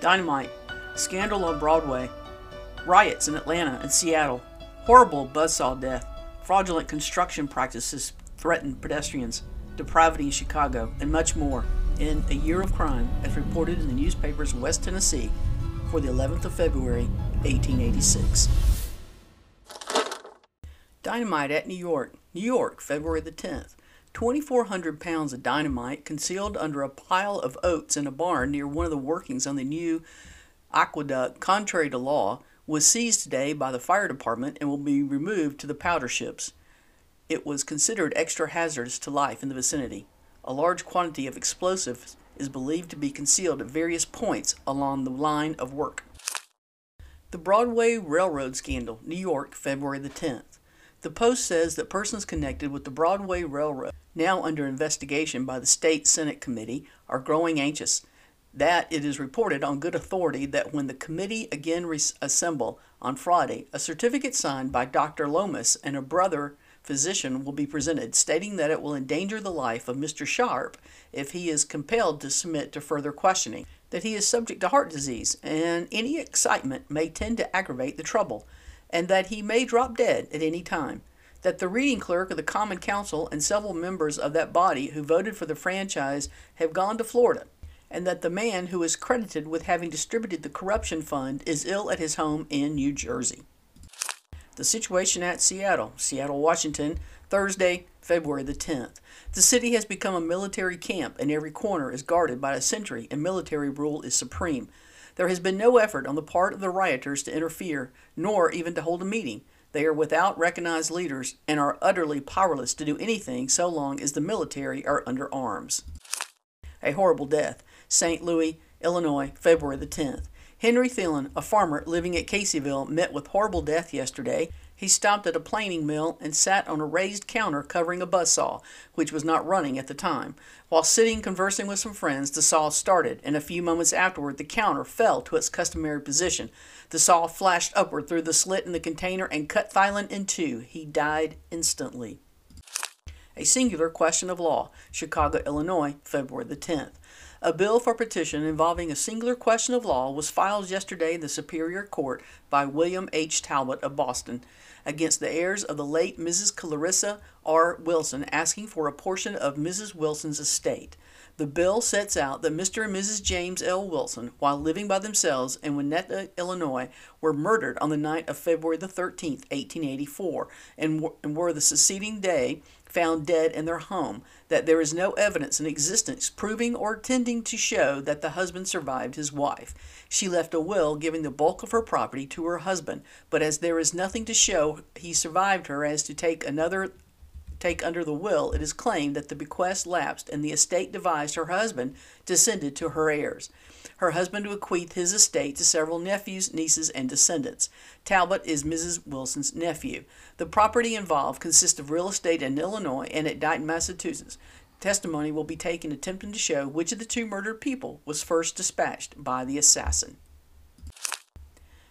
Dynamite, scandal on Broadway, riots in Atlanta and Seattle, horrible buzzsaw death, fraudulent construction practices threaten pedestrians, depravity in Chicago, and much more in A Year of Crime as reported in the newspapers West Tennessee for the 11th of February, 1886. Dynamite at New York, New York, February the 10th. 2,400 pounds of dynamite concealed under a pile of oats in a barn near one of the workings on the new aqueduct, contrary to law, was seized today by the fire department and will be removed to the powder ships. It was considered extra hazardous to life in the vicinity. A large quantity of explosives is believed to be concealed at various points along the line of work. The Broadway Railroad Scandal, New York, February the 10th. The Post says that persons connected with the Broadway Railroad, now under investigation by the State Senate Committee, are growing anxious. That it is reported on good authority that when the committee again re- assemble on Friday, a certificate signed by Dr. Lomas and a brother physician will be presented, stating that it will endanger the life of Mr. Sharp if he is compelled to submit to further questioning, that he is subject to heart disease, and any excitement may tend to aggravate the trouble and that he may drop dead at any time. That the reading clerk of the Common Council and several members of that body who voted for the franchise have gone to Florida, and that the man who is credited with having distributed the corruption fund is ill at his home in New Jersey. The situation at Seattle, Seattle, Washington, Thursday, February the 10th. The city has become a military camp, and every corner is guarded by a sentry, and military rule is supreme. There has been no effort on the part of the rioters to interfere, nor even to hold a meeting. They are without recognized leaders and are utterly powerless to do anything so long as the military are under arms. A horrible death. St. Louis, Illinois, February the 10th. Henry Thielen, a farmer living at Caseyville, met with horrible death yesterday. He stopped at a planing mill and sat on a raised counter covering a buzz saw, which was not running at the time. While sitting conversing with some friends, the saw started, and a few moments afterward the counter fell to its customary position. The saw flashed upward through the slit in the container and cut Thielen in two. He died instantly. A singular question of law, Chicago, Illinois, February the 10th. A bill for petition involving a singular question of law was filed yesterday in the Superior Court by William H. Talbot of Boston against the heirs of the late Mrs. Clarissa R. Wilson, asking for a portion of Mrs. Wilson's estate. The bill sets out that Mr. and Mrs. James L. Wilson, while living by themselves in Winnetka, Illinois, were murdered on the night of February the 13th, 1884, and were the succeeding day found dead in their home, that there is no evidence in existence proving or tending to show that the husband survived his wife. She left a will giving the bulk of her property to her husband, but as there is nothing to show he survived her as to take another take under the will, it is claimed that the bequest lapsed and the estate devised her husband descended to her heirs. Her husband bequeathed his estate to several nephews, nieces, and descendants. Talbot is Mrs. Wilson's nephew. The property involved consists of real estate in Illinois and at Dighton, Massachusetts. Testimony will be taken attempting to show which of the two murdered people was first dispatched by the assassin.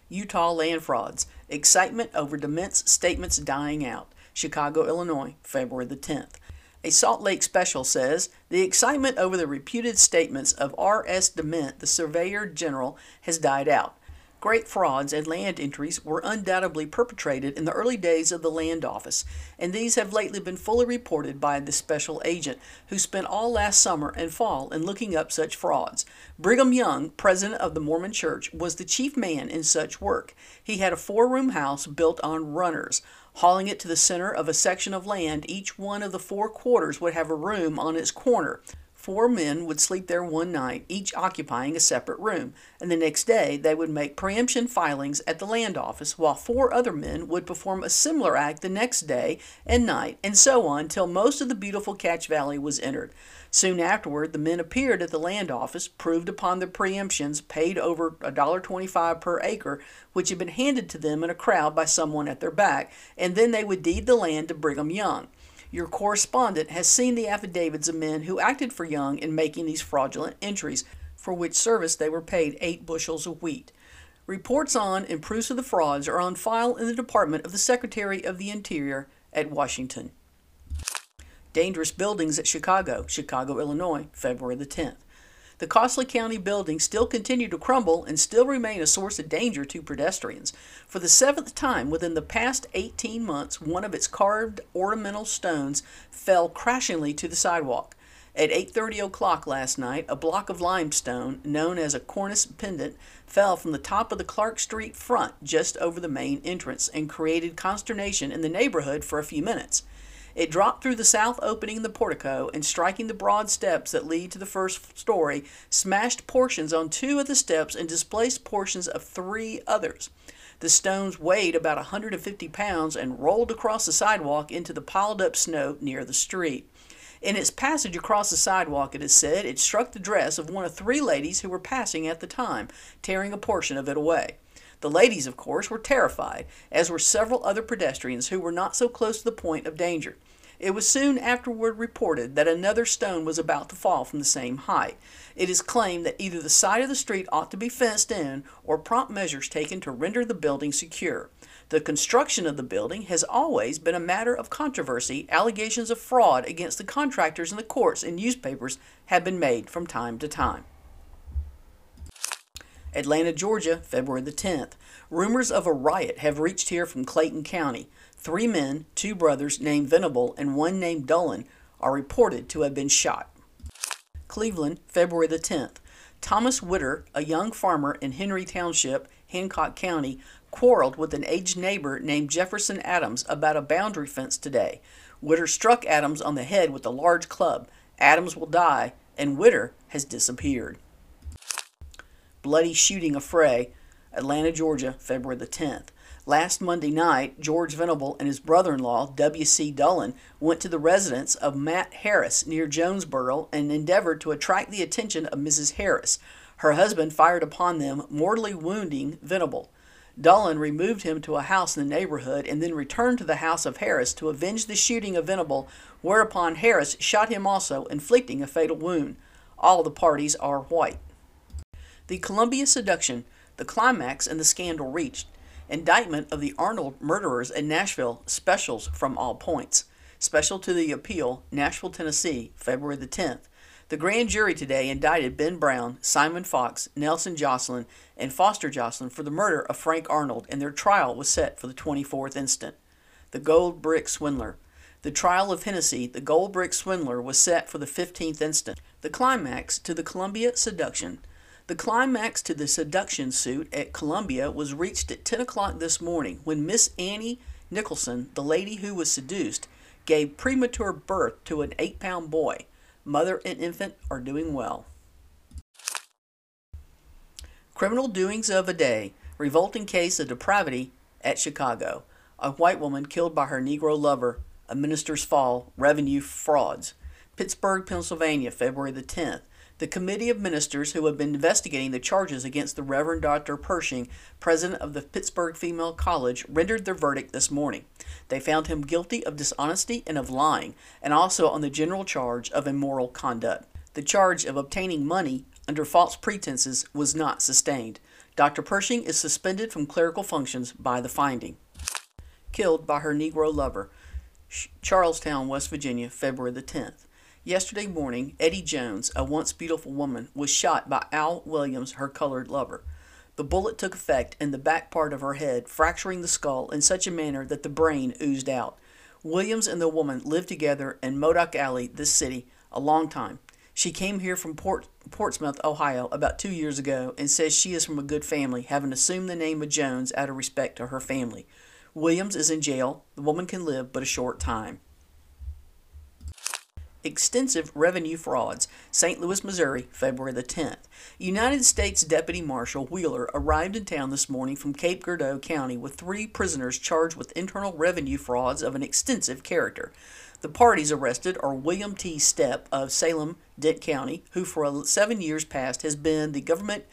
Utah land frauds. Excitement over Dement's statements dying out. Chicago, Illinois, February the 10th. A Salt Lake special says the excitement over the reputed statements of R.S. Dement, the Surveyor General, has died out. Great frauds and land entries were undoubtedly perpetrated in the early days of the Land Office, and these have lately been fully reported by the special agent, who spent all last summer and fall in looking up such frauds. Brigham Young, president of the Mormon Church, was the chief man in such work. He had a four room house built on runners. Hauling it to the center of a section of land, each one of the four quarters would have a room on its corner. Four men would sleep there one night, each occupying a separate room, and the next day they would make preemption filings at the land office, while four other men would perform a similar act the next day and night, and so on till most of the beautiful Cache Valley was entered. Soon afterward, the men appeared at the land office, proved upon their preemptions, paid over $1.25 per acre, which had been handed to them in a crowd by someone at their back, and then they would deed the land to Brigham Young. Your correspondent has seen the affidavits of men who acted for Young in making these fraudulent entries, for which service they were paid eight bushels of wheat. Reports on and proofs of the frauds are on file in the Department of the Secretary of the Interior at Washington. Dangerous buildings at Chicago, Chicago, Illinois, February the 10th. The costly county buildings still continue to crumble and still remain a source of danger to pedestrians. For the seventh time within the past 18 months, one of its carved ornamental stones fell crashingly to the sidewalk. At 8:30 o'clock last night, a block of limestone, known as a cornice pendant, fell from the top of the Clark Street front just over the main entrance and created consternation in the neighborhood for a few minutes. It dropped through the south opening in the portico and, striking the broad steps that lead to the first story, smashed portions on two of the steps and displaced portions of three others. The stones weighed about 150 pounds and rolled across the sidewalk into the piled up snow near the street. In its passage across the sidewalk, it is said, it struck the dress of one of three ladies who were passing at the time, tearing a portion of it away. The ladies, of course, were terrified, as were several other pedestrians who were not so close to the point of danger. It was soon afterward reported that another stone was about to fall from the same height. It is claimed that either the side of the street ought to be fenced in or prompt measures taken to render the building secure. The construction of the building has always been a matter of controversy. Allegations of fraud against the contractors in the courts and newspapers have been made from time to time. Atlanta, Georgia, February the 10th. Rumors of a riot have reached here from Clayton County. Three men, two brothers named Venable and one named Dolan, are reported to have been shot. Cleveland, February the 10th. Thomas Witter, a young farmer in Henry Township, Hancock County, quarreled with an aged neighbor named Jefferson Adams about a boundary fence today. Witter struck Adams on the head with a large club. Adams will die, and Witter has disappeared bloody shooting affray, Atlanta, Georgia, February the 10th. Last Monday night, George Venable and his brother in law, W.C. Dullen, went to the residence of Matt Harris near Jonesboro and endeavored to attract the attention of Mrs. Harris. Her husband fired upon them, mortally wounding Venable. Dullen removed him to a house in the neighborhood and then returned to the house of Harris to avenge the shooting of Venable, whereupon Harris shot him also, inflicting a fatal wound. All the parties are white. The Columbia seduction, the climax and the scandal reached. Indictment of the Arnold murderers in Nashville, specials from all points. Special to the appeal, Nashville, Tennessee, February the 10th. The grand jury today indicted Ben Brown, Simon Fox, Nelson Jocelyn, and Foster Jocelyn for the murder of Frank Arnold, and their trial was set for the 24th instant. The Gold Brick Swindler. The trial of Hennessy, the Gold Brick Swindler, was set for the 15th instant. The climax to the Columbia seduction. The climax to the seduction suit at Columbia was reached at 10 o'clock this morning when Miss Annie Nicholson, the lady who was seduced, gave premature birth to an eight pound boy. Mother and infant are doing well. Criminal doings of a day. Revolting case of depravity at Chicago. A white woman killed by her Negro lover. A minister's fall. Revenue frauds. Pittsburgh, Pennsylvania, February the 10th. The committee of ministers who have been investigating the charges against the Reverend Dr. Pershing, president of the Pittsburgh Female College, rendered their verdict this morning. They found him guilty of dishonesty and of lying, and also on the general charge of immoral conduct. The charge of obtaining money under false pretenses was not sustained. Dr. Pershing is suspended from clerical functions by the finding. Killed by her Negro lover. Charlestown, West Virginia, February the 10th. Yesterday morning, Eddie Jones, a once beautiful woman, was shot by Al Williams, her colored lover. The bullet took effect in the back part of her head, fracturing the skull in such a manner that the brain oozed out. Williams and the woman lived together in Modoc Alley, this city, a long time. She came here from Port, Portsmouth, Ohio, about two years ago and says she is from a good family, having assumed the name of Jones out of respect to her family. Williams is in jail. The woman can live but a short time extensive revenue frauds. St. Louis, Missouri, February the 10th. United States Deputy Marshal Wheeler arrived in town this morning from Cape Girardeau County with three prisoners charged with internal revenue frauds of an extensive character. The parties arrested are William T. Stepp of Salem, Dent County, who for seven years past has been the government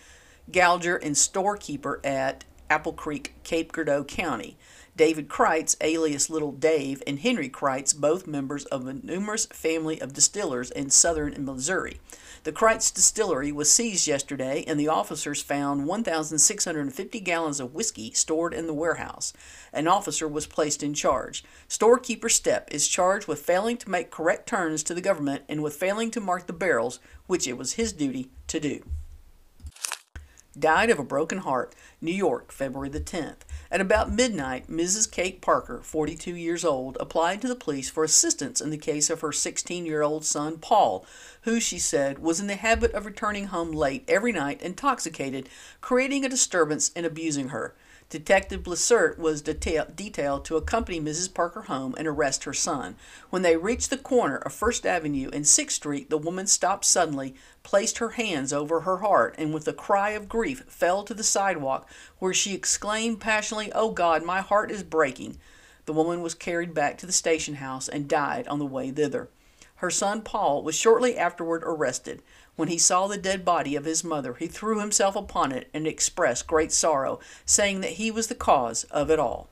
gauger and storekeeper at Apple Creek, Cape Girardeau County. David Kreitz, alias Little Dave, and Henry Kreitz, both members of a numerous family of distillers in southern Missouri. The Kreitz distillery was seized yesterday, and the officers found 1,650 gallons of whiskey stored in the warehouse. An officer was placed in charge. Storekeeper Stepp is charged with failing to make correct turns to the government and with failing to mark the barrels, which it was his duty to do. Died of a broken heart, New York, February the 10th. At about midnight, Mrs. Kate Parker, 42 years old, applied to the police for assistance in the case of her 16 year old son, Paul, who, she said, was in the habit of returning home late every night intoxicated, creating a disturbance and abusing her. Detective Blissert was detail- detailed to accompany Mrs. Parker home and arrest her son. When they reached the corner of First Avenue and Sixth Street, the woman stopped suddenly, placed her hands over her heart, and with a cry of grief fell to the sidewalk, where she exclaimed passionately, Oh God, my heart is breaking. The woman was carried back to the station house and died on the way thither. Her son Paul was shortly afterward arrested. When he saw the dead body of his mother, he threw himself upon it and expressed great sorrow, saying that he was the cause of it all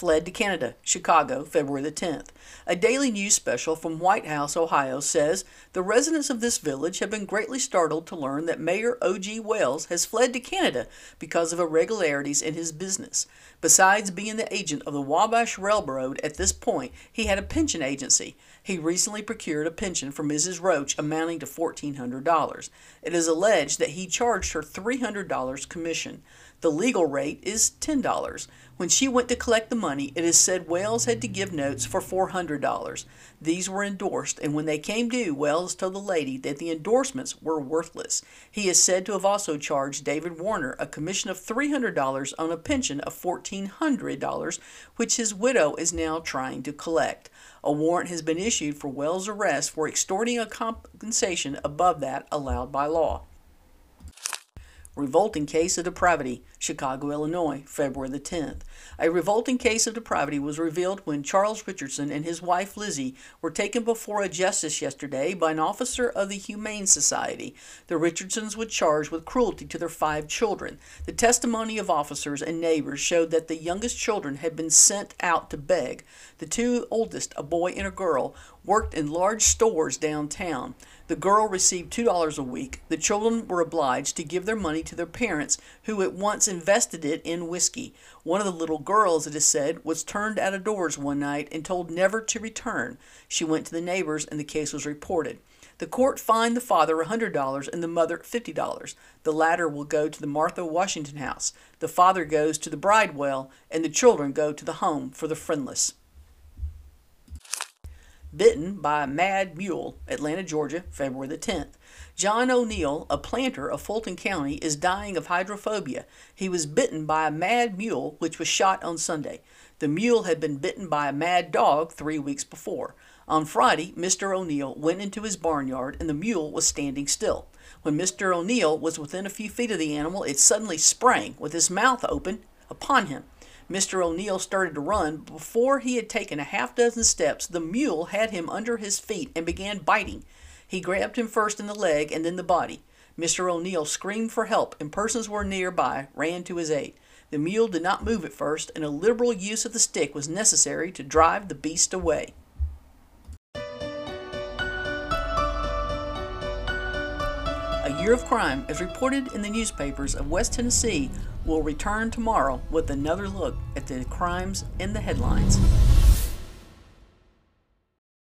fled to Canada, Chicago, February the 10th. A daily news special from White House, Ohio says the residents of this village have been greatly startled to learn that Mayor O.G. Wells has fled to Canada because of irregularities in his business. Besides being the agent of the Wabash Railroad at this point, he had a pension agency. He recently procured a pension for Mrs. Roach amounting to $1,400. It is alleged that he charged her $300 commission. The legal rate is $10. When she went to collect the money, it is said Wells had to give notes for $400. These were endorsed, and when they came due, Wells told the lady that the endorsements were worthless. He is said to have also charged David Warner a commission of $300 on a pension of $1,400, which his widow is now trying to collect. A warrant has been issued for Wells' arrest for extorting a compensation above that allowed by law. Revolting case of depravity, Chicago, Illinois, February the 10th. A revolting case of depravity was revealed when Charles Richardson and his wife Lizzie were taken before a justice yesterday by an officer of the Humane Society. The Richardsons were charged with cruelty to their five children. The testimony of officers and neighbors showed that the youngest children had been sent out to beg. The two oldest, a boy and a girl, worked in large stores downtown. The girl received $2 a week. The children were obliged to give their money to their parents, who at once invested it in whiskey. One of the little girls, it is said, was turned out of doors one night and told never to return. She went to the neighbors and the case was reported. The court fined the father $100 and the mother $50. The latter will go to the Martha Washington House. The father goes to the Bridewell, and the children go to the Home for the Friendless. Bitten by a mad mule, Atlanta, Georgia, February the 10th. John O'Neill, a planter of Fulton County, is dying of hydrophobia. He was bitten by a mad mule which was shot on Sunday. The mule had been bitten by a mad dog three weeks before. On Friday, Mr. O'Neill went into his barnyard and the mule was standing still. When Mr. O'Neill was within a few feet of the animal, it suddenly sprang, with his mouth open, upon him. Mr. O'Neill started to run. Before he had taken a half dozen steps, the mule had him under his feet and began biting. He grabbed him first in the leg and then the body. Mr. O'Neill screamed for help, and persons who were nearby ran to his aid. The mule did not move at first, and a liberal use of the stick was necessary to drive the beast away. Year of crime, as reported in the newspapers of West Tennessee, will return tomorrow with another look at the crimes in the headlines.